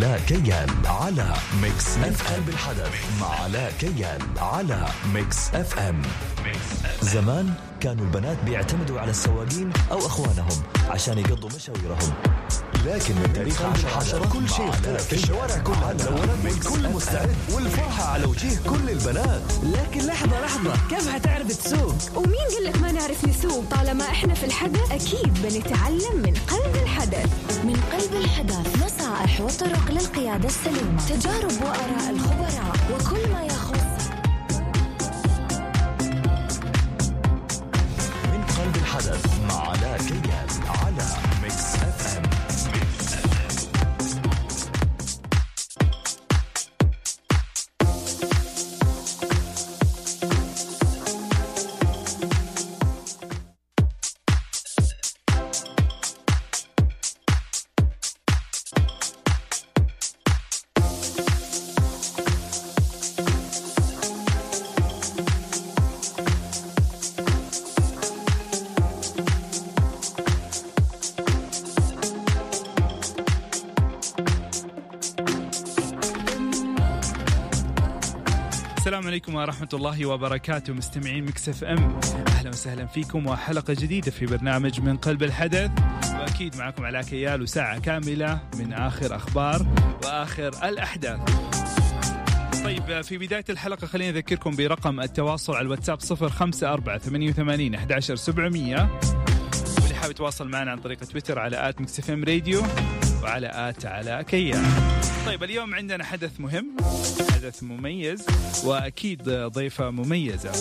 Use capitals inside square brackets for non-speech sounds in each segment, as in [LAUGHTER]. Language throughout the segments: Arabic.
علاء كيان على ميكس اف ام. بالحدث مع علاء كيان على ميكس اف ام. زمان كانوا البنات بيعتمدوا على السواقين أو أخوانهم عشان يقضوا مشاويرهم. لكن من تاريخ عشر عشرة كل شيء اختلف الشوارع كلها. تلونت والكل مستعد والفرحة على وجيه كل البنات. لكن لحظة لحظة كيف حتعرف تسوق؟ ومين قال لك ما نعرف نسوق؟ طالما إحنا في الحدث أكيد بنتعلم من قلب الحدث. من قلب الحدث نصائح وطرق للقيادة السليمة. تجارب وآراء الخبراء وكل ما يخص. من قلب الحدث مع لا كيان على عليكم ورحمة الله وبركاته مستمعين ميكس اف ام. أهلا وسهلا فيكم وحلقة جديدة في برنامج من قلب الحدث. وأكيد معكم علاء كيان وساعة كاملة من آخر أخبار وآخر الأحداث. طيب في بداية الحلقة خليني أذكركم برقم التواصل على الواتساب 054 88 11700 واللي حابب يتواصل معنا عن طريق تويتر على at ميكس اف ام راديو. وعلى at علاء كيان طيب اليوم عندنا حدث مهم حدث مميز وأكيد ضيفة مميزة.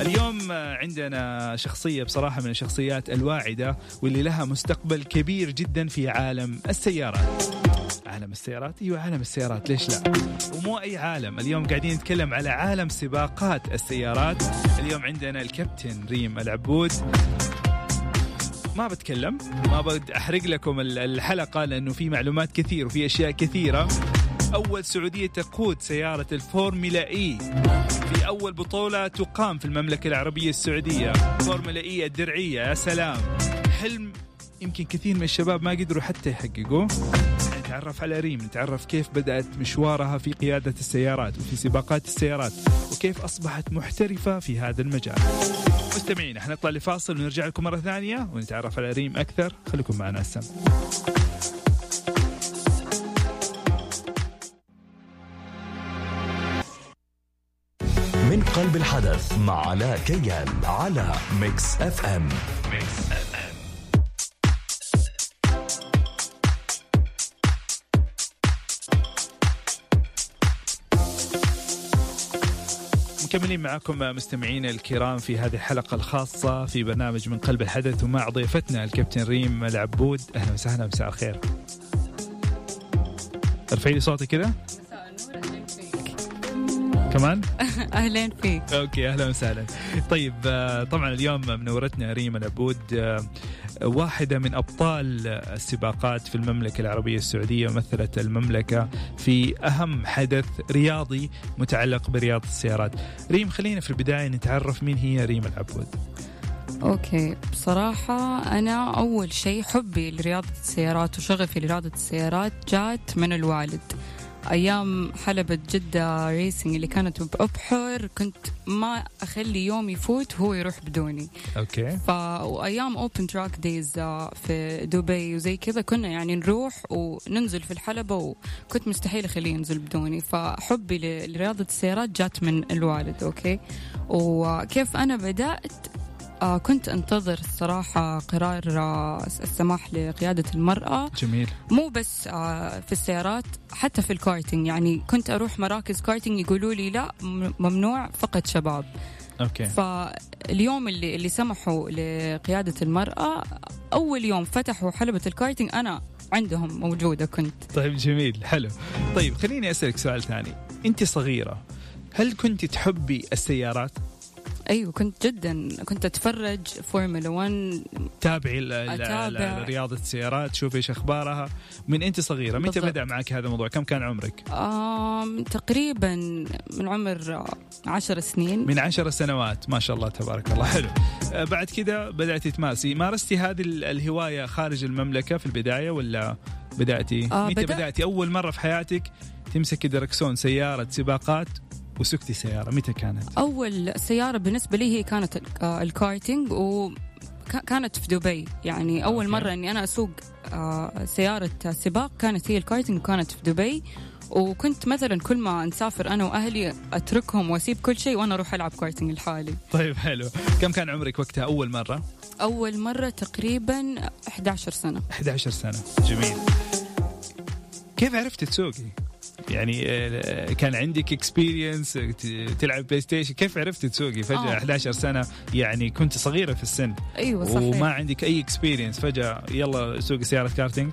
اليوم عندنا شخصية بصراحة من الشخصيات الواعدة واللي لها مستقبل كبير جدا في عالم السيارات. عالم السيارات؟ أيوه عالم السيارات ليش لا؟ ومو أي عالم، اليوم قاعدين نتكلم على عالم سباقات السيارات، اليوم عندنا الكابتن ريم العبود ما بتكلم. ما بدي أحرق لكم الحلقة لأنه في معلومات كثير وفي أشياء كثيرة. أول سعودية تقود سيارة الفورمولا إي. في أول بطولة تقام في المملكة العربية السعودية. فورمولا إي الدرعية يا سلام. حلم يمكن كثير من الشباب ما قدروا حتى يحققوه. نتعرف على ريم نتعرف كيف بدأت مشوارها في قيادة السيارات وفي سباقات السيارات وكيف أصبحت محترفة في هذا المجال. مستمعين إحنا نطلع لفاصل ونرجع لكم مرة ثانية ونتعرف على ريم أكثر. خليكم معنا السم من قلب الحدث مع علاء كيان على ميكس أف أم. ميكس أف أم. مكملين معكم مستمعينا الكرام في هذه الحلقة الخاصة في برنامج من قلب الحدث ومع ضيفتنا الكابتن ريم العبود. أهلا وسهلا مساء الخير. ارفعي لي صوتي كذا كمان؟ [LAUGHS] أهلين فيك. أوكي أهلا وسهلا. طيب آه، طبعا اليوم منورتنا ريم العبود آه، واحدة من أبطال السباقات في المملكة العربية السعودية مثلت المملكة في أهم حدث رياضي متعلق برياضة السيارات. ريم خلينا في البداية نتعرف مين هي ريم العبود. okay بصراحة أنا أول شيء حبي لرياضة السيارات وشغفي لرياضة السيارات جات من الوالد. أيام حلبة جدة racing اللي كانت بأبحر كنت ما أخلي يوم يفوت وهو يروح بدوني. okay. ف وأيام open track days في دبي وزي كذا كنا يعني نروح وننزل في الحلبة وكنت مستحيل أخليه ينزل بدوني. فحبي لرياضة السيارات جات من الوالد okay؟ وكيف أنا بدأت؟ كنت انتظر الصراحة قرار آه السماح لقيادة المرأة. جميل. مو بس آه في السيارات حتى في الكارتينج يعني كنت أروح مراكز كارتينج يقولوا لي لا ممنوع فقط شباب. okay. فاليوم اللي اللي سمحوا لقيادة المرأة أول يوم فتحوا حلبة الكارتينج أنا عندهم موجودة كنت. طيب جميل حلو. طيب خليني أسألك سؤال ثاني. أنت صغيرة هل كنت تحبي السيارات؟ أيوه كنت جدا. كنت أتفرج فورمولا 1 تابعي رياضه السيارات تشوفي إيش أخبارها. من أنت صغيرة متى. بدأ معك هذا الموضوع؟ كم كان عمرك؟ آم تقريبا من عمر آه، عشر سنين. من عشر سنوات. ما شاء الله تبارك الله. حلو. آه، بعد كذا بدأتي تمارسي. مارستي هذه ال- الهواية خارج المملكة في البداية ولا بدأتي؟ آه، متى بدأ- بدأتي؟ أول مرة في حياتك تمسكي دركسون سيارة سباقات؟ وسقتي سيارة متى كانت؟ أول سيارة بالنسبة لي هي كانت آه، الكارتينج وكانت في دبي. يعني أول. مرة إني أنا أسوق آه، سيارة سباق كانت هي الكارتينج وكانت في دبي. وكنت مثلا كل ما نسافر أنا وأهلي أتركهم وأسيب كل شيء وأنا أروح ألعب كارتينج لحالي. طيب حلو. كم كان عمرك وقتها؟ أول مرة؟ أول مرة تقريبا 11 سنة. 11 سنة. جميل. كيف عرفتي تسوقي؟ يعني آه، كان عندك experience تلعب بلاي ستيشن كيف عرفتي تسوقي؟ فجأة آه. 11 سنة يعني كنت صغيرة في السن. أيوه صحيح. وما عندك أي experience فجأة يلا سوقي سيارة كارتينج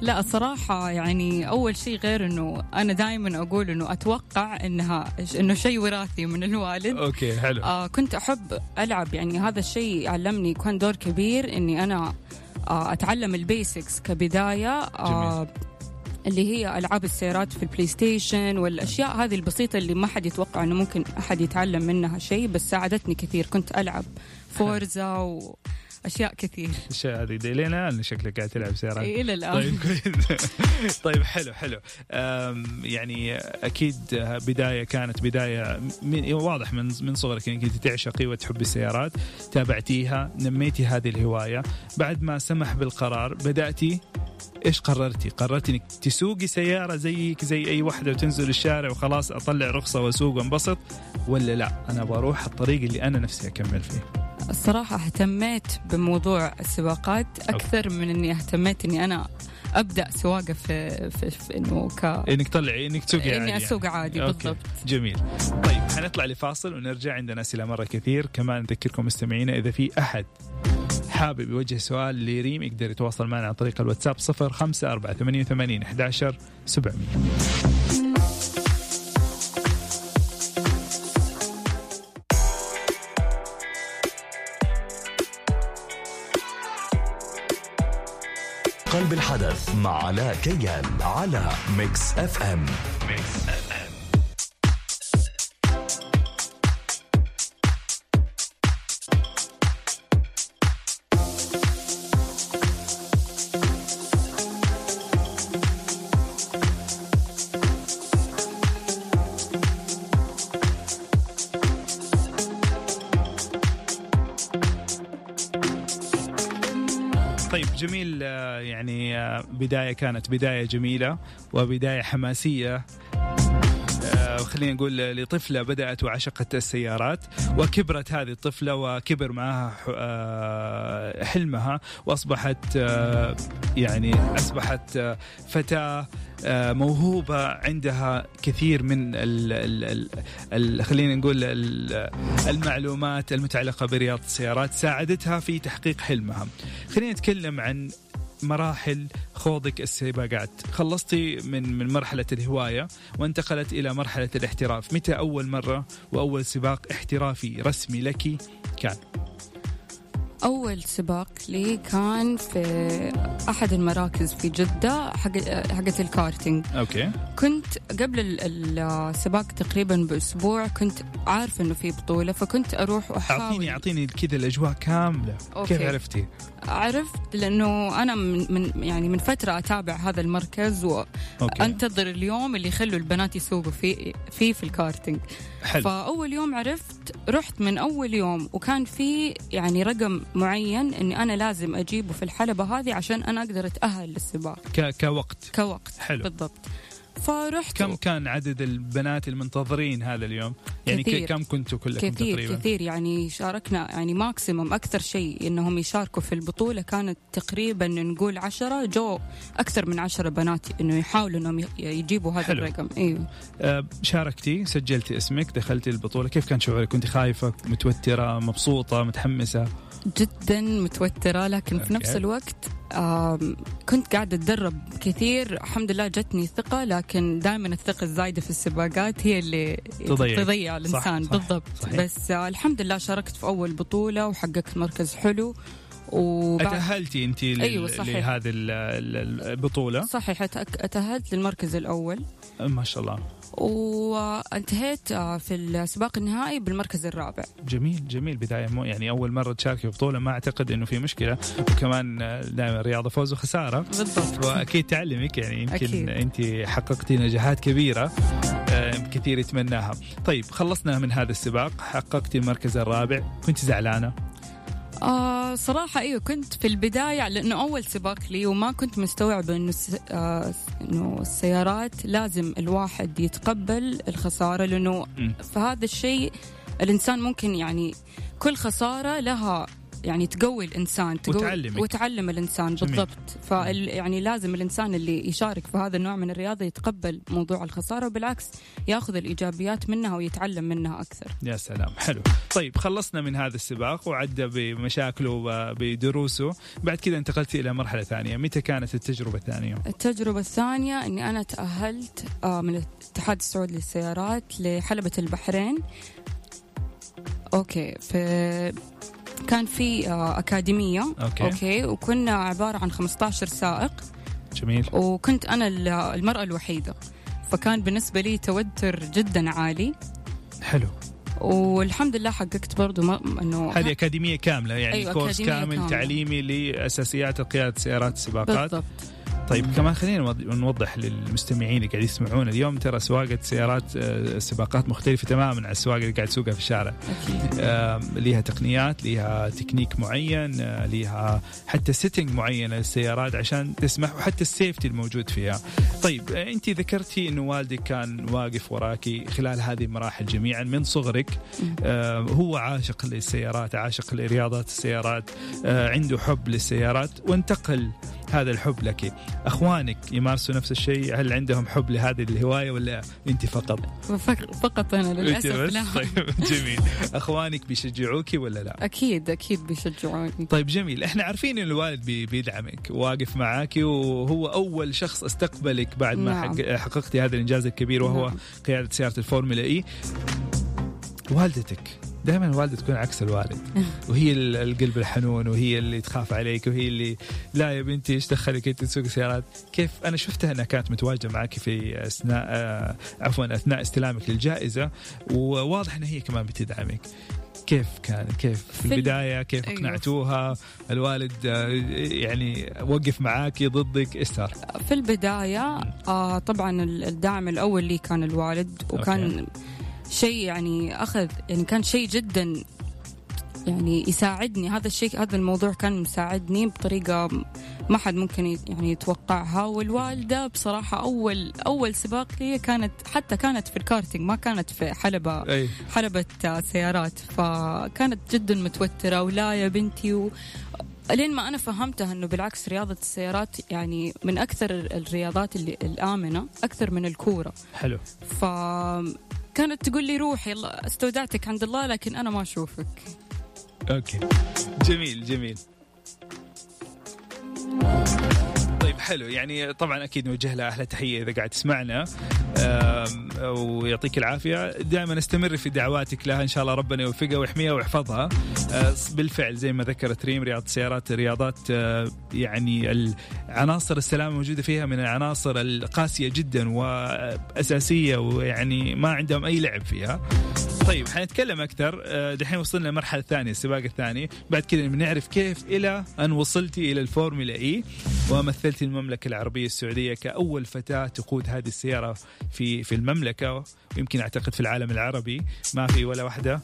لا الصراحة يعني أول شيء غير إنه أنا دائما أقول إنه أتوقع إنها إنه شيء وراثي من الوالد. okay حلو. آه كنت أحب ألعب. يعني هذا الشيء علمني كان دور كبير إني أنا آه أتعلم ال basics كبداية. آه اللي هي ألعاب السيارات في البلاي ستيشن والأشياء هذه البسيطة اللي ما حد يتوقع إنه ممكن أحد يتعلم منها شيء بس ساعدتني كثير. كنت ألعب فورزا وأشياء كثير. الاشياء هذه. دي لين الان شكلك قاعد تلعب سيارات إلى الآن. طيب كويس. [LAUGHS] طيب حلو حلو. يعني أكيد بداية كانت بداية من واضح من من صغرك إنك أنت تعشقي وتحبي السيارات تابعتيها نميتي هذه الهواية. بعد ما سمح بالقرار بداتي إيش قررتي؟ قررتي إنك تسوقي سيارة زيك زي أي واحدة وتنزل الشارع وخلاص أطلع رخصة وأسوق وانبسط ولا لا؟ أنا بروح الطريق اللي أنا نفسي أكمل فيه. الصراحة اهتميت بموضوع السباقات أكثر من إني اهتميت إني أنا أبدأ سواقة في, في, في إنه ك إنك تطلعي إنك تسوقي إني عادي أسوق عادي أوكي. بالضبط. جميل. طيب حنطلع لفاصل ونرجع عندنا أسئلة مرة كثير. كمان نذكركم مستمعينا إذا في أحد حابب يوجه سؤال لريم يقدر يتواصل معنا عن طريق الواتساب 0 5 4 88 11 700 قلب الحدث مع علاء كيال على ميكس أف أم. بداية كانت بداية جميلة وبداية حماسية. آه، خلينا نقول لطفلة بدأت وعشقت السيارات وكبرت هذه الطفلة وكبر معها آه، حلمها وأصبحت آه، يعني أصبحت فتاة آه، موهوبة عندها كثير من ال ال ال ال خلينا نقول ال المعلومات المتعلقة برياضة السيارات ساعدتها في تحقيق حلمها. خلينا نتكلم عن مراحل خوضك السباقات خلصتي من من مرحلة الهواية وانتقلت إلى مرحلة الاحتراف. متى أول مرة وأول سباق احترافي رسمي لك كان؟ أول سباق لي كان في أحد المراكز في جدة حق حقت ال karting. okay. كنت قبل ال- السباق تقريبا بأسبوع كنت عارفة إنه في بطولة فكنت أروح وأحاول أعطيني أعطيني كذا الأجواء كاملة. okay. كيف عرفتي؟ عرفت لأنه أنا من, من يعني من فترة أتابع هذا المركز okay. وأنتظر اليوم اللي يخلوا البنات يسوقوا فيه فيه في الكارتينج. حلو. فأول يوم عرفت رحت من أول يوم وكان في يعني رقم معين إني أنا لازم أجيبه في الحلبة هذه عشان أنا أقدر أتأهل للسباق. ك... كوقت. كوقت حلو. بالضبط. فرحت كم كان عدد البنات المنتظرين هذا اليوم؟ يعني كثير. كم كنتوا كلكم كثير تقريبا؟ كثير. يعني شاركنا يعني ماكسيموم أكثر شيء إنهم يشاركوا في البطولة كانت تقريبا نقول عشرة. جو أكثر من عشرة بنات إنه يحاولوا إنهم يجيبوا هذا حلو. الرقم. أيوه آه، شاركتي سجلتي اسمك دخلتي البطولة. كيف كان شعورك؟ كنت خايفة متوترة مبسوطة متحمسة؟ جدا متوترة لكن في نفس. الوقت كنت قاعدة أتدرب كثير الحمد لله جتني ثقة لكن دائما الثقة الزايدة في السباقات هي اللي تضيعك. تضيع الإنسان صح، بالضبط صحيح. بس آه، الحمد لله شاركت في أول بطولة وحققت مركز حلو وبعد تأهلتي أنت لل- أيوة، صحيح. لهذه ال- ال- البطولة صحيح أتأهلت للمركز الأول ما شاء الله وانتهيت آه، في السباق النهائي بالمركز الرابع. جميل جميل. بداية مو يعني أول مرة تشاركي بطولة ما أعتقد إنه في مشكلة. وكمان دائما الرياضة فوز وخسارة. بالضبط. وأكيد تعلمك يعني يمكن أكيد. أنت حققتي نجاحات كبيرة آه، كثير يتمناها. طيب خلصنا من هذا السباق حققتي المركز الرابع كنت زعلانة؟ آه صراحة أيوة كنت في البداية لأنه أول سباق لي وما كنت مستوعبة إنه الس- آه إنه السيارات لازم الواحد يتقبل الخسارة لأنه مم. فهذا الشيء الإنسان ممكن يعني كل خسارة لها يعني تقوي الإنسان تقوي وتعلمك. وتعلم الإنسان جميل. بالضبط. فال يعني لازم الإنسان اللي يشارك في هذا النوع من الرياضة يتقبل موضوع الخسارة وبالعكس ياخذ الإيجابيات منها ويتعلم منها أكثر. يا سلام. حلو. طيب خلصنا من هذا السباق وعدى بمشاكله وبدروسه بعد كذا انتقلتي إلى مرحلة ثانية. متى كانت التجربة الثانية؟ التجربة الثانية إني أنا تأهلت آه، من الاتحاد السعودي للسيارات لحلبة البحرين. okay في كان في آه، أكاديمية. okay. okay. وكنا عبارة عن 15 سائق. جميل. وكنت أنا ال- المرأة الوحيدة. فكان بالنسبة لي توتر جدا عالي. حلو. والحمد لله حققت برضو م- إنه هذه أكاديمية كاملة يعني أيوة، كورس كامل كاملة. تعليمي لأساسيات قيادة سيارات السباقات. بالضبط. طيب كمان خلينا نوض- نوضح للمستمعين اللي قاعد يسمعونا اليوم. ترى سواقة سيارات آه، سباقات مختلفة تماما عن السواقة اللي قاعد تسوقها في الشارع. أكيد. آم، ليها تقنيات ليها تكنيك معين آه، ليها حتى setting معينه للسيارات عشان تسمح وحتى ال safety الموجود فيها. طيب آه، انت ذكرتي إنه والدك كان واقف وراكي خلال هذه المراحل جميعا من صغرك. آه، هو عاشق للسيارات عاشق لرياضات السيارات آه، عنده حب للسيارات وانتقل هذا الحب لك. أخوانك يمارسوا نفس الشيء هل عندهم حب لهذه الهواية ولا أنت فقط؟ فق- فقط أنا للأسف لا. طيب جميل. أخوانك بيشجعوكي ولا لا؟ أكيد أكيد بيشجعوني. طيب جميل. إحنا عارفين إن الوالد بي- بيدعمك واقف معاك وهو أول شخص أستقبلك بعد ما نعم. حق- حققتي هذا الإنجاز الكبير وهو نعم. قيادة سيارة الفورمولا إي. والدتك؟ دائما الوالده تكون عكس الوالد. [LAUGHS] وهي ال- القلب الحنون وهي اللي تخاف عليك وهي اللي لا يا بنتي إيش دخلك أنت تسوق سيارات؟ كيف؟ أنا شفتها إنها كانت متواجدة معك في أثناء آه، عفوا أثناء استلامك للجائزة وواضح إن هي كمان بتدعمك. كيف كان؟ كيف في في ال- البداية؟ كيف أيوة. اقنعتوها؟ الوالد آه، يعني وقف معاكي ضدك إيش صار؟ في البداية آه طبعا ال- الدعم الأول لي كان الوالد وكان okay. شيء يعني أخذ يعني كان شيء جدا يعني يساعدني. هذا الشيء هذا الموضوع كان مساعدني بطريقة ما حد ممكن يعني يتوقعها. والوالدة بصراحة أول أول سباق لي كانت حتى كانت في الكارتينج ما كانت في حلبة أي. حلبة سيارات. فكانت جدا متوترة ولا يا بنتي و... لين ما أنا فهمتها أنه بالعكس رياضة السيارات يعني من أكثر الرياضات اللي الآمنة أكثر من الكورة. حلو. فكانت تقول لي روحي استودعتك عند الله لكن أنا ما أشوفك. أوكي. جميل جميل. طيب حلو. يعني طبعا أكيد نوجه لها أحلى تحية إذا قاعد تسمعنا. ويعطيك العافية. دائما استمري في دعواتك لها. إن شاء الله ربنا يوفقها ويحميها ويحفظها. آه، بالفعل زي ما ذكرت ريم رياضة السيارات رياضات آه، يعني عناصر السلامة الموجوده فيها من العناصر القاسية جدا وأساسية ويعني ما عندهم أي لعب فيها. طيب حنتكلم أكثر. آه، دحين وصلنا للمرحله الثانية السباق الثاني. بعد كذا بنعرف كيف إلى أن وصلتي إلى الفورمولا إي. ومثلتي المملكة العربية السعودية كأول فتاة تقود هذه السيارة في في المملكة ويمكن أعتقد في العالم العربي ما في ولا واحدة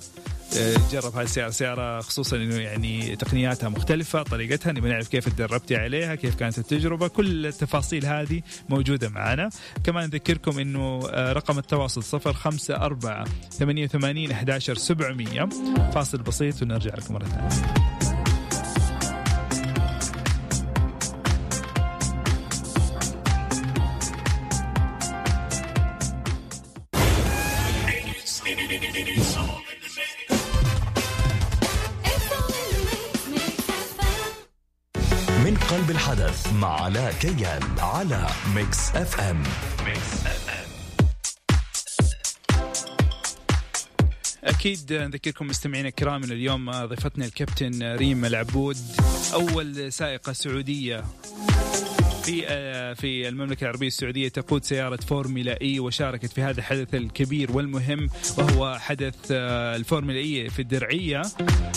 آه، تجرب هذه السيارة سيارة خصوصا إنه يعني تقنياتها مختلفة طريقتها نبي نعرف كيف تدربتي عليها كيف كانت التجربة كل التفاصيل هذه موجودة معنا. كمان نذكركم إنه آه، رقم التواصل 054 88 11 700 فاصل بسيط ونرجع لكم مرة ثانية. من قلب الحدث مع علاء كيان على اف ام ميكس اف ام أكيد نذكركم مستمعينا الكرام إن اليوم ضيفتنا الكابتن ريم العبود أول سائقة سعودية. في آه، في المملكة العربية السعودية تقود سيارة فورمولا إي وشاركت في هذا الحدث الكبير والمهم وهو حدث آه، الفورمولا إي في الدرعية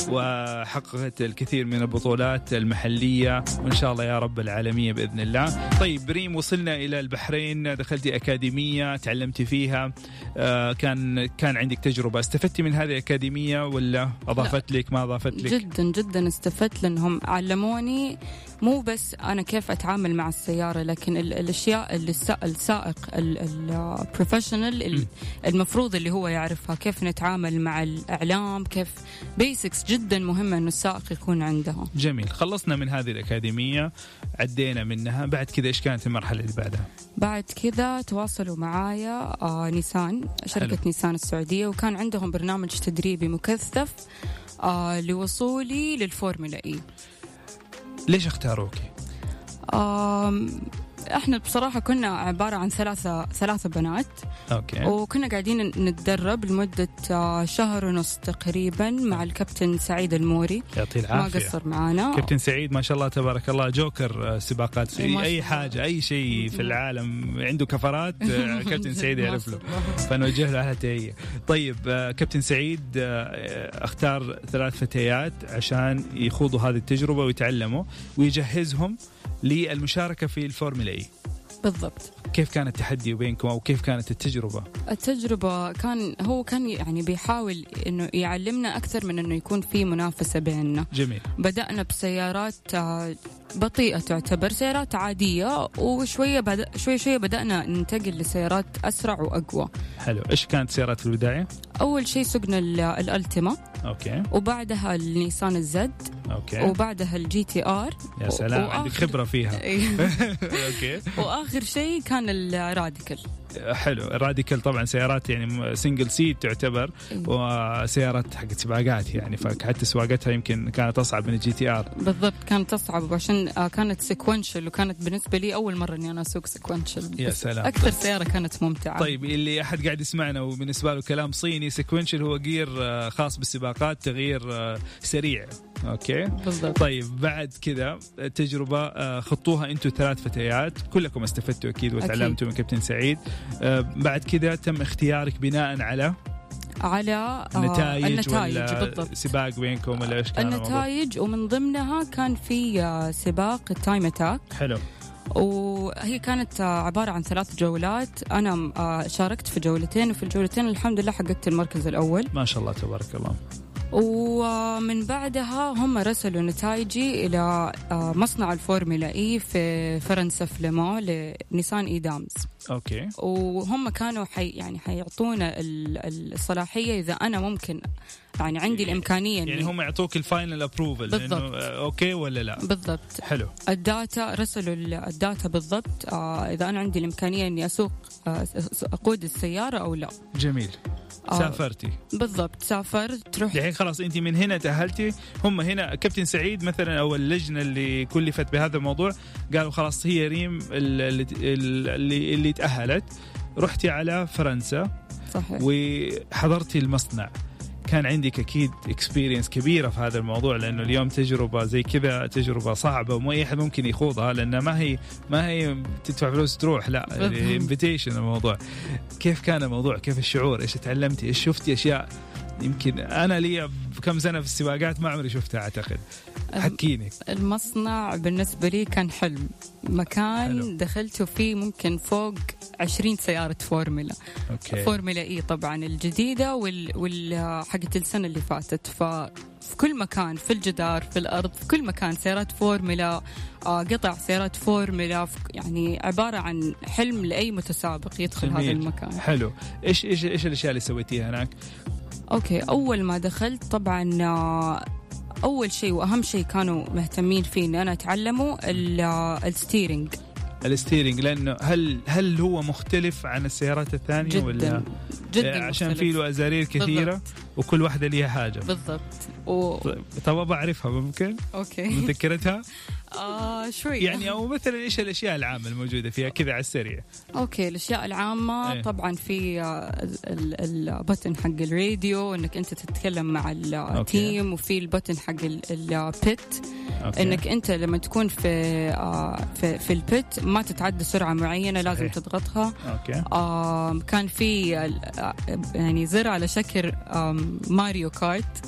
وحققت الكثير من البطولات المحلية وإن شاء الله يا رب العالمية بإذن الله. طيب ريم وصلنا إلى البحرين دخلتي أكاديمية تعلمتي فيها آه، كان كان عندك تجربة استفدتي من هذه الأكاديمية ولا أضافت لك ما أضافت لك؟ جدا جدا استفدت لأنهم علموني مو بس أنا كيف أتعامل مع السيارة لكن ال- الأشياء اللي الس- السائق البروفيشنال المفروض اللي هو يعرفها. كيف نتعامل مع الإعلام؟ كيف؟ basics جدا مهمه إنه السائق يكون عندها جميل. خلصنا من هذه الأكاديمية عدينا منها. بعد كذا إيش كانت المرحلة اللي بعدها؟ بعد كذا تواصلوا معايا آه نيسان شركة حلو. نيسان السعودية وكان عندهم برنامج تدريبي مكثف آه لوصولي للفورمولا إي. ليش اختاروك؟ إحنا بصراحة كنا عبارة عن ثلاثة ثلاثة بنات. أوكي. وكنا قاعدين نتدرب لمدة آه، شهر ونص تقريبا مع الكابتن سعيد الموري. يعطيه ما العافية. قصر معانا. كابتن سعيد ما شاء الله تبارك الله جوكر آه، سباقات. ما في شاء اي. حاجة أي شيء في العالم عنده كفرات آه، [LAUGHS] كابتن سعيد ما يعرف له. فنوجه له تحيه. طيب كابتن سعيد اختار ثلاث فتيات عشان يخوضوا هذه التجربة ويتعلموا ويجهزهم. للمشاركة في الفورمولا إي. بالضبط كيف كان التحدي بينكم أو كيف كانت التجربة؟ التجربة كان هو كان يعني بيحاول إنه يعلمنا أكثر من إنه يكون في منافسة بيننا جميل بدأنا بسيارات آه، بطيئة تعتبر سيارات عادية وشوية بد... شوي شوي بدأنا ننتقل لسيارات أسرع وأقوى حلو إيش كانت سيارات في البداية؟ أول شيء سقنا ال- الألتيما okay. وبعدها النيسان الزد. okay. وبعدها الجي تي آر. يا سلام وآخر- عندك خبرة فيها. إيه. [LAUGHS] okay. وآخر شيء كان الراديكال حلو. الراديكال طبعا سيارات يعني single seat تعتبر وسيارات حقت سباقات يعني فحتى سواقتها يمكن كانت أصعب من الجي تي ار بالضبط كانت تصعب عشان آه، كانت sequential وكانت بالنسبة لي أول مرة إني أنا أسوق sequential يا سلام. أكثر سيارة كانت ممتعة. طيب اللي أحد قاعد يسمعنا وبالنسبة له كلام صيني sequential هو gear آه، خاص بالسباقات تغيير آه، سريع. okay? بالضبط. طيب بعد كذا التجربة آه، خطوها أنتم ثلاث فتيات. كلكم استفدتوا أكيد. وتعلمتوا من كابتن سعيد. بعد كذا تم اختيارك بناء على على آه، نتائج النتائج ولا بالضبط. سباق بينكم ولا إيش كان الموضوع؟ النتائج ومن ضمنها كان في آه، سباق ال time attack حلو. وهي كانت آه، عبارة عن ثلاث جولات. أنا آه، شاركت في جولتين وفي الجولتين الحمد لله حققت المركز الأول. ما شاء الله تبارك الله. ومن بعدها هم رسلوا نتائجي إلى آه، مصنع الفورمولا إي في فرنسا في ليمون لنيسان إي دامز okay. وهم كانوا حي يعني حيعطونا ال- الصلاحية إذا أنا ممكن يعني عندي الإمكانية يعني هم يعطوك ال final approval بالضبط. آه، okay ولا لا؟ بالضبط. حلو. ال data رسلوا ال- ال data بالضبط. آه إذا أنا عندي الإمكانية إني أسوق أقود السيارة أو لا. جميل. آه. سافرتي. بالضبط سافرت تروح دحين خلاص انت من هنا تأهلتي. هم هنا كابتن سعيد مثلا أو اللجنة اللي كلفت بهذا الموضوع قالوا خلاص هي ريم اللي اللي, اللي تأهلت. رحتي على فرنسا. صحيح. وحضرتي المصنع. كان عندك أكيد experience كبيرة في هذا الموضوع لأنه اليوم تجربة زي كذا تجربة صعبة وما أي أحد ممكن يخوضها لانها ما هي ما هي تدفع فلوس تروح لا. invitation الموضوع. كيف كان الموضوع؟ كيف الشعور؟ إيش تعلمتي؟ إيش شفتي؟ أشياء يمكن أنا لي كم سنة في السباقات ما عمري شفتها أعتقد. حكيني. المصنع بالنسبة لي كان حلم. مكان حلو. دخلته فيه ممكن فوق 20 سيارة فورمولا okay. فورمولا إي طبعا الجديدة وال, وال حقت السنة اللي فاتت. ففي كل مكان في الجدار في الأرض في كل مكان سيارات فورمولا آه، قطع سيارات فورمولا ف- يعني عبارة عن حلم لأي متسابق يدخل هذا جميل. المكان. حلو. إيش إيش إيش الأشياء اللي سويتيها هناك؟ okay أول ما دخلت طبعا آه، أول شيء وأهم شيء كانوا مهتمين فيه إني أنا أتعلمه آه، الستيرنج الستيرنج لأنه هل هل هو مختلف عن السيارات الثانية جدا ولا؟ جدا عشان مختلف. في له أزارير كثيرة بالضبط. وكل واحدة ليها حاجة. بالضبط. و... طب أبغى اعرفها ممكن؟ okay. متذكرتها؟ [LAUGHS] آه شوي. يعني أو مثلا إيش الأشياء العامة الموجودة فيها؟ كذا على السريع. okay الأشياء العامة إيه. طبعا في آه، ال- ال button حق الراديو إنك أنت تتكلم مع ال team وفي ال button حق ال- ال pit okay. إنك أنت لما تكون في آه، في, في ال pit ما تتعدى سرعة معينة لازم صحيح. تضغطها. okay. آم، كان في آه، يعني زر على شكل ماريو كارت.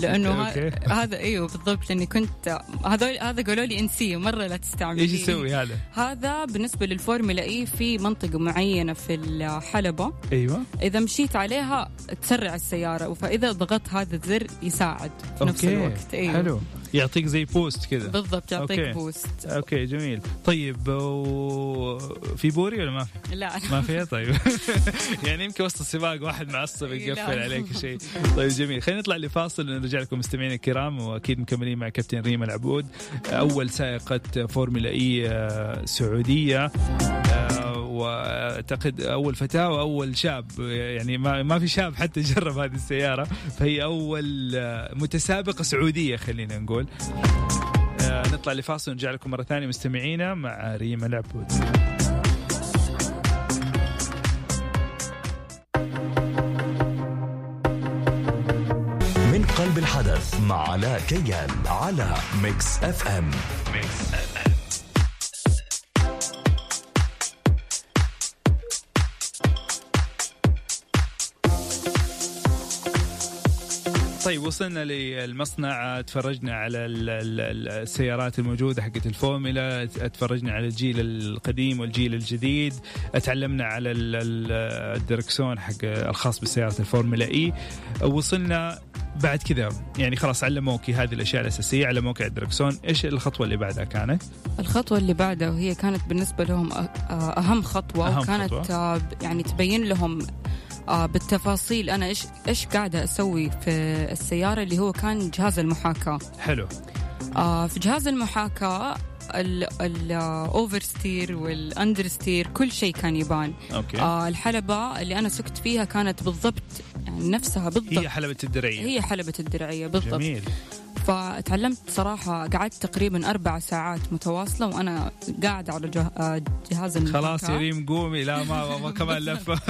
لأنه okay. [LAUGHS] هذا إيوه بالضبط لاني كنت هذول هذا قالوا لي انسيه مرة لا تستعمليه إيش يسوي هذا؟ هذا بالنسبة للفورمولا إي في منطقة معينة في الحلبة أيوه إذا مشيت عليها تسرع السيارة فإذا ضغطت هذا الزر يساعد في نفس okay الوقت أيوه. حلو يعطيك زي boost كذا بالضبط يعطيك okay. boost okay جميل طيب و... في بوري ولا ما في؟ لا. ما فيها طيب. [LAUGHS] يعني يمكن وسط السباق واحد معصب يقفل. عليك شيء. طيب جميل. خلينا نطلع لفاصل نرجع لكم مستمعينا الكرام واكيد مكملين مع كابتن ريما العبود. أول سائقة فورمولا إي آه، سعودية. آه، واعتقد أول فتاة وأول شاب. يعني ما ما في شاب حتى جرب هذه السيارة. فهي أول آه، متسابقة سعودية خلينا نقول. نطلع لفاصل ونرجع لكم مرة ثانية مستمعينا مع ريما العبود. قلب الحدث مع علاء كيال على ميكس اف ام. ميكس اف ام طيب وصلنا للمصنع. تفرجنا على ال- ال- السيارات الموجودة حقت الفورمولا. تفرجنا على الجيل القديم والجيل الجديد. تعلمنا على ال- ال- الدركسون حق الخاص بسيارة الفورمولا إي. وصلنا بعد كذا يعني خلاص علموكي هذه الأشياء الأساسية علموك الدركسون إيش الخطوة اللي بعدها كانت؟ الخطوة اللي بعدها وهي كانت بالنسبة لهم أ- آه، أهم وكانت خطوة. آه، يعني تبين لهم آه، بالتفاصيل أنا إيش إيش قاعدة أسوي في السيارة اللي هو كان جهاز المحاكاة. حلو. آه، في جهاز المحاكاة ال oversteer وال understeer كل شيء كان يبان. okay. آه الحلبة اللي أنا سقت فيها كانت بالضبط نفسها بالضبط. هي حلبة الدرعية. هي حلبة الدرعية بالضبط. جميل. فتعلمت صراحة قعدت تقريبا أربع ساعات متواصلة وأنا قاعدة على جه... آه، جهاز المحاكاة. خلاص يا ريم قومي لا ما, ما كمان [LAUGHS] لفة.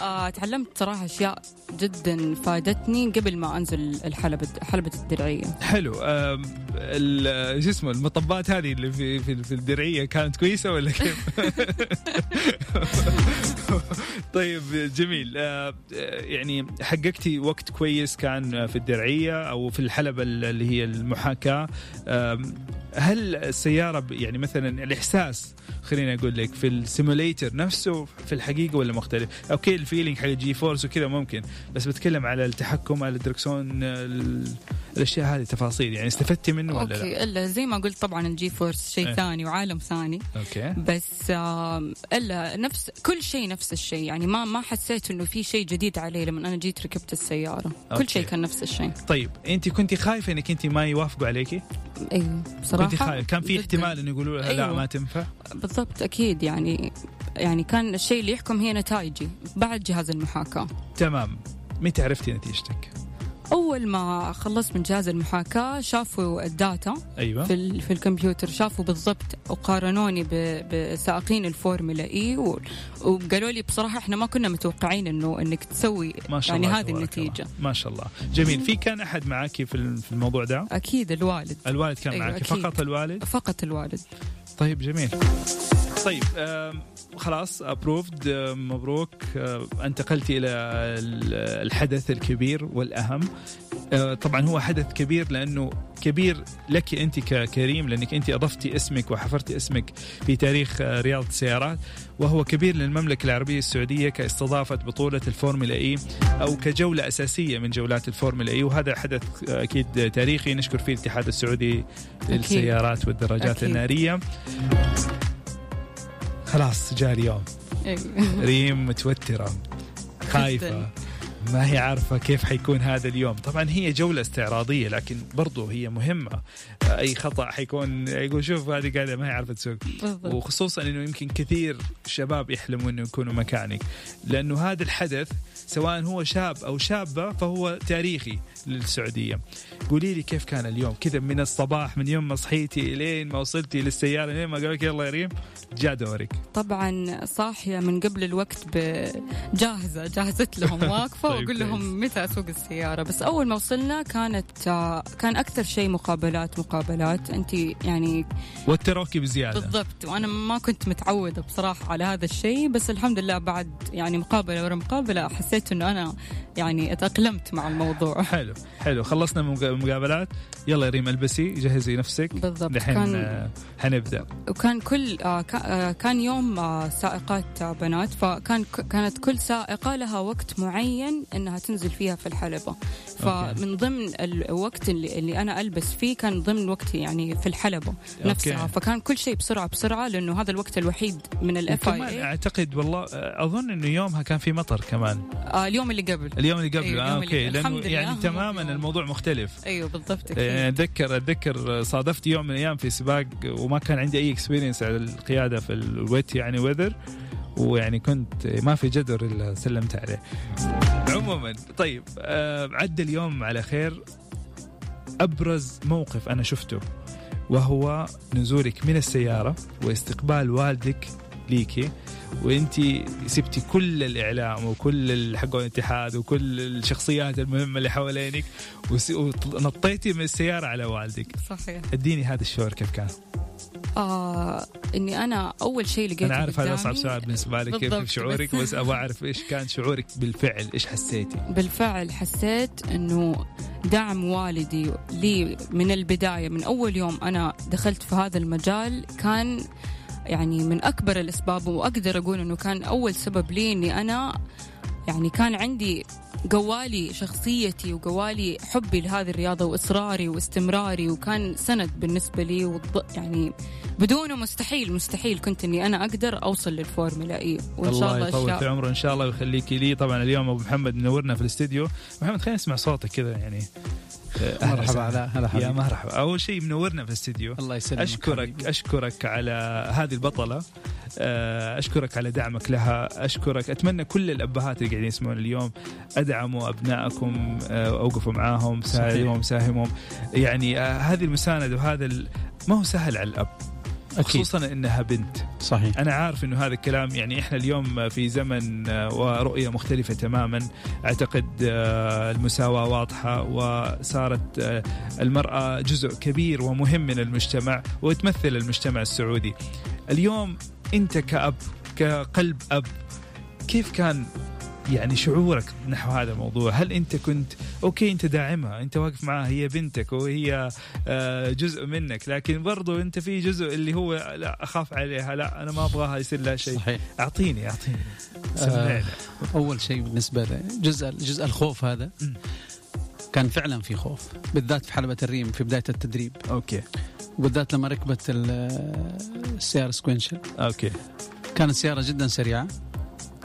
آه تعلمت صراحة أشياء جدا فادتني قبل ما أنزل الحلبة حلبة الدرعية. حلو. شو اسمه المطبات هذه اللي في في, في الدرعية كانت كويسة ولا كيف؟ [LAUGHS] طيب جميل. آه، يعني حققتي وقت كويس كان في الدرعية أو في الحلبة اللي هي المحاكاة. هل السيارة يعني مثلا الإحساس خليني أقول لك في ال simulator نفسه في الحقيقة ولا مختلف؟ okay ال feeling حق ال G-force وكذا ممكن بس بتكلم على التحكم على الدركسون ال- الأشياء هذه تفاصيل يعني استفدتي منه ولا لا؟ okay إلا زي ما قلت طبعا ال G-force شيء إيه. ثاني وعالم ثاني okay بس إلا نفس كل شيء نفس الشيء يعني ما ما حسيت إنه في شيء جديد علي لما أنا جيت ركبت السيارة okay. كل شيء كان نفس الشيء طيب انت كنت خايفة إنك انت ما يوافقوا عليكي؟ أيوه خايفه كان في. احتمال إنه يقولوا لها لا أيوة. ما تنفع؟ بالضبط أكيد يعني يعني كان الشيء اللي يحكم هي نتائجي بعد جهاز المحاكاة تمام متى عرفتي نتيجتك؟ أول ما خلصت من جهاز المحاكاة شافوا ال data أيوه في, في الكمبيوتر شافوا بالضبط وقارنوني بسائقين الفورمولا إي وقالوا لي بصراحة إحنا ما كنا متوقعين إنه إنك تسوي ما شاء يعني الله هذه النتيجة الله. ما شاء الله جميل في كان أحد معاكي في ال- في الموضوع ده؟ أكيد الوالد الوالد كان أيوة، أكيد. فقط الوالد؟ فقط الوالد طيب جميل طيب خلاص approved مبروك. انتقلتي إلى ال- الحدث الكبير والأهم. آه، طبعا هو حدث كبير لأنه كبير لك أنت كريما لأنك أنت اضفتي اسمك وحفرتي اسمك في تاريخ آه، رياضه السيارات. وهو كبير للمملكة العربية السعودية كاستضافة بطولة الفورمولا إي أو كجولة أساسية من جولات الفورمولا إي. وهذا حدث آه، أكيد تاريخي. نشكر فيه الاتحاد السعودي للسيارات والدراجات أكيد. النارية. خلاص جاء اليوم أيوة. ريم متوترة [LAUGHS] خايفة. ما هي عارفة كيف حيكون هذا اليوم. طبعا هي جولة استعراضية لكن برضو هي مهمة. أي خطأ حيكون يقول شوف هذه قاعدة ما هي عارفة تسوق. وخصوصا أنه يمكن كثير شباب يحلموا أنه يكونوا مكانك. لأنه هذا الحدث سواء هو شاب أو شابة فهو تاريخي للسعودية. قولي لي كيف كان اليوم؟ كذا من الصباح من يوم ما صحيتي لين ما وصلتي للسيارة لين ما قالوا لك يلا يا ريم جاء دورك. طبعا صاحية من قبل الوقت جاهزه جهزت لهم [LAUGHS] واقفة طيب واقول لهم متى اسوق السيارة. بس أول ما وصلنا كانت آه، كان أكثر شيء مقابلات مقابلات. أنت يعني وتروكي بزيادة. بالضبط. وأنا ما كنت متعودة بصراحة على هذا الشيء. بس الحمد لله بعد يعني مقابلة ورا مقابلة حسيت إنه أنا يعني أتأقلمت مع الموضوع. [LAUGHS] حلو حلو. خلصنا من المقابلات يلا يا ريم البسي جهزي نفسك. بالضبط. دحين كان آه، حنبدأ. وكان كل آه كا- كان يوم سائقات بنات. فكان كانت كل سائقة لها وقت معين إنها تنزل فيها في الحلبة فمن ضمن الوقت اللي, اللي أنا ألبس فيه كان ضمن وقتي يعني في الحلبة نفسها okay. فكان كل شيء بسرعة بسرعة لأنه هذا الوقت الوحيد من ال FIA أعتقد والله آه، أظن إنه يومها كان في مطر كمان آه اليوم اللي قبل اليوم اللي قبله أيوة، آه okay قبل. لأنه يعني تماما اليوم. الموضوع مختلف أيوه بالضبط أكيد. اتذكر أتذكر صادفت يوم من الأيام في سباق وما كان عندي أي experience على القيادة في ال wet يعني weather ويعني كنت ما في جدار إلا سلمت عليه. عموما. طيب آه عدى اليوم على خير. أبرز موقف أنا شفته وهو نزولك من السيارة واستقبال والدك ليكي وانت سبتي كل الإعلام وكل حقون الاتحاد وكل الشخصيات المهمة اللي حوالينك ونطيتي من السيارة على والدك. صحيح. اديني هذا الشعور كيف كان. آه إني أنا أول شيء لقيته أنا عارف هذا أصعب سؤال بالنسبة لك كيف شعورك؟ بس أبغى أعرف إيش كان شعورك بالفعل إيش حسيتي؟ بالفعل حسيت إنه دعم والدي لي من البداية من أول يوم أنا دخلت في هذا المجال كان يعني من أكبر الأسباب وأقدر أقول إنه كان أول سبب لي إني أنا يعني كان عندي قوالي شخصيتي وقوالي حبي لهذه الرياضة وإصراري واستمراري وكان سند بالنسبة لي والض... يعني بدونه مستحيل مستحيل كنت إني أنا أقدر أوصل للفورمولا إي. وإن شاء الله يطول في عمره. إن شاء الله ويخليكي لي. طبعا اليوم أبو محمد منورنا في الاستديو. محمد خلينا نسمع صوتك كذا يعني. مرحبا وسهلا. هلا يا مرحبا. أول شيء منورنا في الاستديو. الله يسلمك اشكرك حبيبي. أشكرك على هذه البطلة. آه، أشكرك على دعمك لها. اشكرك أتمنى كل الأبهات اللي قاعدين يسمعون اليوم أدعموا أبنائكم آه، أوقفوا معاهم ساعدوهم ساهمهم يعني آه، هذه المساندة وهذا ما هو سهل على الأب. خصوصا إنها بنت. صحيح. أنا عارف إنه هذا الكلام يعني إحنا اليوم في زمن آه، ورؤية مختلفة تماما. أعتقد آه، المساواة واضحة وصارت آه، المرأة جزء كبير ومهم من المجتمع وتمثل المجتمع السعودي. اليوم أنت كأب كقلب أب كيف كان يعني شعورك نحو هذا الموضوع. هل أنت كنت okay أنت داعمها أنت واقف معها هي بنتك وهي آه، جزء منك لكن برضو أنت في جزء اللي هو لا أخاف عليها لا أنا ما أبغاها يصير لها شيء. صحيح. أعطيني أعطيني. آه، أول شيء بالنسبة لي جزء جزء الخوف هذا. كان فعلا في خوف بالذات في حلبة الريم في بداية التدريب. okay. وبالذات لما ركبت ال- السيارة sequential. okay. كانت سيارة جدا سريعة.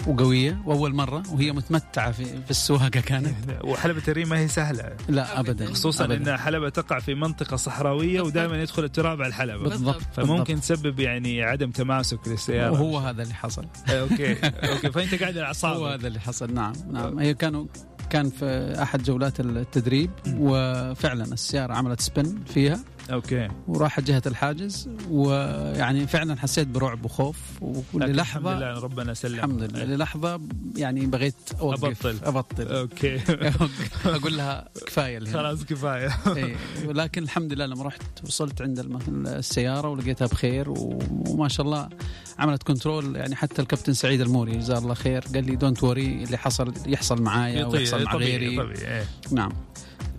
وقوية وأول مرة وهي متمتعة في, في السواقة كانت. [LAUGHS] وحلبة الريم ما هي سهلة. لا أبدا خصوصا أبداً. إن حلبة تقع في منطقة صحراوية ودائما يدخل التراب على الحلبة. بالضبط. فممكن بالضبط. تسبب يعني عدم تماسك للسيارة. وهو هذا اللي حصل. [LAUGHS] okay okay. فأنت قاعد على هو اعصابك هذا اللي حصل. نعم نعم. هي كانوا كان في أحد جولات التدريب وفعلا السيارة عملت spin فيها. okay. وراحت جهة الحاجز ويعني فعلا حسيت برعب وخوف. لكن الحمد وللحظه لله ربنا سلم. الحمد لله. للحظة يعني بغيت أوقف. أبطل. أبطل. okay. [LAUGHS] أقول لها كفاية إلى هنا. خلاص كفاية. إيه، ولكن الحمد لله لما رحت وصلت عند السيارة ولقيتها بخير وما شاء الله عملت control يعني حتى الكابتن سعيد الموري جزاه الله خير قال لي don't worry اللي حصل يحصل معايا ويحصل مع غيري. طبيعي إيه. نعم.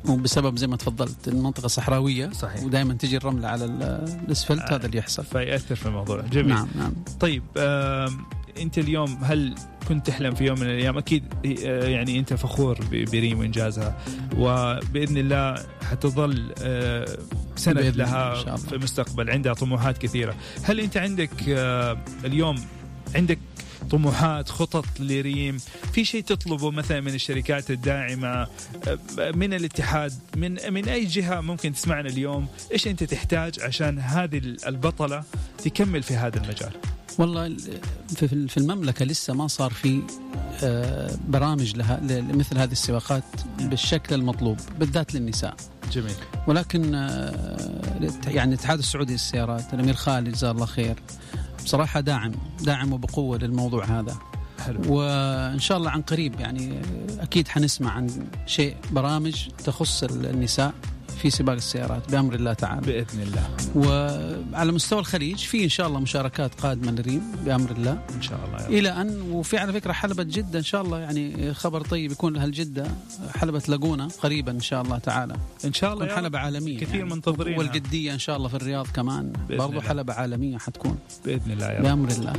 وبسبب زي ما تفضلت المنطقة صحراوية صحيح. ودائما تجي الرملة على ال- الأسفلت هذا اللي يحصل. فيأثر في الموضوع. جميل. نعم نعم. طيب آم، أنت اليوم هل كنت تحلم في يوم من الأيام؟ أكيد آه، يعني أنت فخور بريم وإنجازها وبإذن الله حتظل آه، سند لها. في المستقبل عندها طموحات كثيرة. هل أنت عندك آه، اليوم عندك طموحات خطط لريم. في شيء تطلبه مثلا من الشركات الداعمة آه، من الاتحاد من من أي جهة ممكن تسمعنا اليوم؟ إيش أنت تحتاج عشان هذه البطلة تكمل في هذا المجال؟ والله في المملكة لسه ما صار في آه، برامج لها لمثل هذه السباقات بالشكل المطلوب بالذات للنساء. جميل. ولكن آه، يعني الاتحاد السعودي للسيارات الأمير خالد جزاه الله خير بصراحة داعم داعم وبقوة للموضوع هذا حلو. وإن شاء الله عن قريب يعني أكيد حنسمع عن شيء برامج تخص النساء في سباق السيارات بأمر الله تعالى. بإذن الله. وعلى مستوى الخليج في إن شاء الله مشاركات قادمة لريم بأمر الله. إن شاء الله إلى أن وفي على فكرة حلبة جدة إن شاء الله يعني خبر طيب يكون لأهل جدة حلبة لاجونا قريبا إن شاء الله تعالى. إن شاء الله حلبة عالمية كثير يعني منتظرين. والجدية إن شاء الله في الرياض كمان. برضو حلبة عالمية حتكون. بإذن الله يا رب. بأمر الله.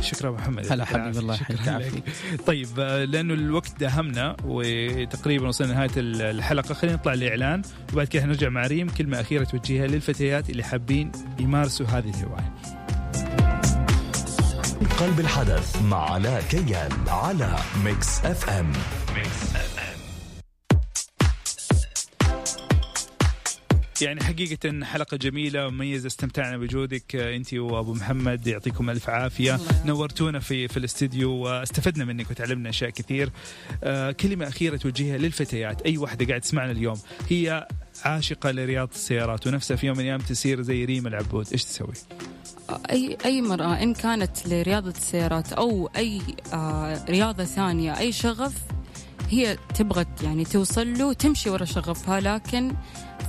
شكرا محمد. هلا حبيبي الله يحييك. طيب لأنه الوقت داهمنا وتقريبا وصلنا لنهاية الحلقة. خلينا نطلع الإعلان وبعد كده نرجع مع ريم؟ كلمة أخيرة توجهها للفتيات اللي حابين يمارسوا هذه الهواية. قلب الحدث مع علاء كيال على Mix FM Mix يعني حقيقة حلقة جميلة ومميزة استمتعنا بوجودك أنت وأبو محمد. يعطيكم ألف عافية. نورتونا في في الاستديو واستفدنا منك وتعلمنا أشياء كثير. آه كلمة أخيرة توجهها للفتيات. أي واحدة قاعد تسمعنا اليوم. هي عاشقة لرياضة السيارات ونفسها في يوم من الأيام تصير زي ريم العبود. إيش تسوي؟ أي أي مراه إن كانت لرياضة السيارات أو أي آه رياضة ثانية أي شغف هي تبغى يعني توصل له تمشي ورا شغفها. لكن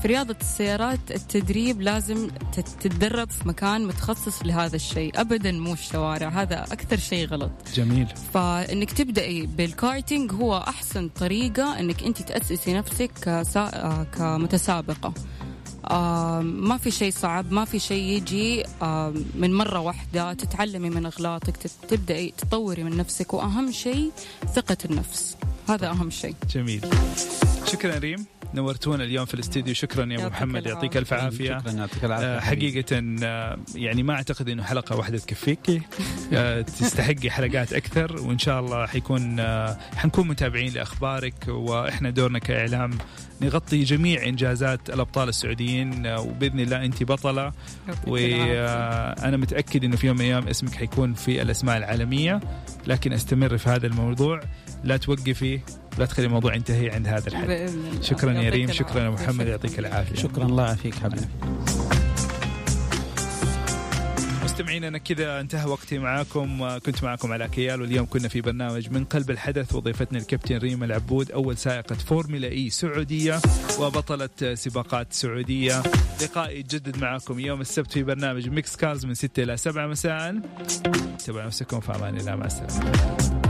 في رياضة السيارات التدريب لازم تتدرب في مكان متخصص لهذا الشيء. أبدا مو الشوارع. هذا أكثر شيء غلط. جميل. فإنك تبدأي بالكارتينج هو أحسن طريقة إنك أنت تأسسي نفسك كسا... كمتسابقة. آه ما في شيء صعب ما في شيء يجي آه من مرة واحدة تتعلمي من أغلاطك تبدأي تطوري من نفسك وأهم شيء ثقة النفس. هذا أهم شيء. جميل. شكرا ريم. نورتونا اليوم في الاستديو. شكرا يا أبو محمد يعطيك الف عافية. شكرا يعطيك العافية آه، حقيقة آه، يعني ما أعتقد إنه حلقة واحدة تكفيك. [LAUGHS] آه، تستحقي حلقات أكثر وإن شاء الله حيكون حنكون متابعين لأخبارك وإحنا دورنا كإعلام نغطي جميع إنجازات الأبطال السعوديين. وبإذن الله أنت بطلة. وأنا متأكد إنه في يوم من الأيام اسمك حيكون في الأسماء العالمية لكن أستمر في هذا الموضوع. لا توقفي. لا تخلي الموضوع ينتهي عند هذا الحد. شكرا يا ريم شكرا يا محمد يعطيك العافية. شكرا. الله يعافيك حبيبي. مستمعينا كذا انتهى وقتي معاكم. كنت معاكم علاء كيال واليوم كنا في برنامج من قلب الحدث وضيفتنا الكابتن ريم العبود. أول سائقة Formula E سعودية وبطلة سباقات سعودية. لقائي يتجدد معاكم يوم السبت في برنامج Mix Cars من 6 إلى 7 مساء. تابعوا نفسكم في أمان الله مع السلامة.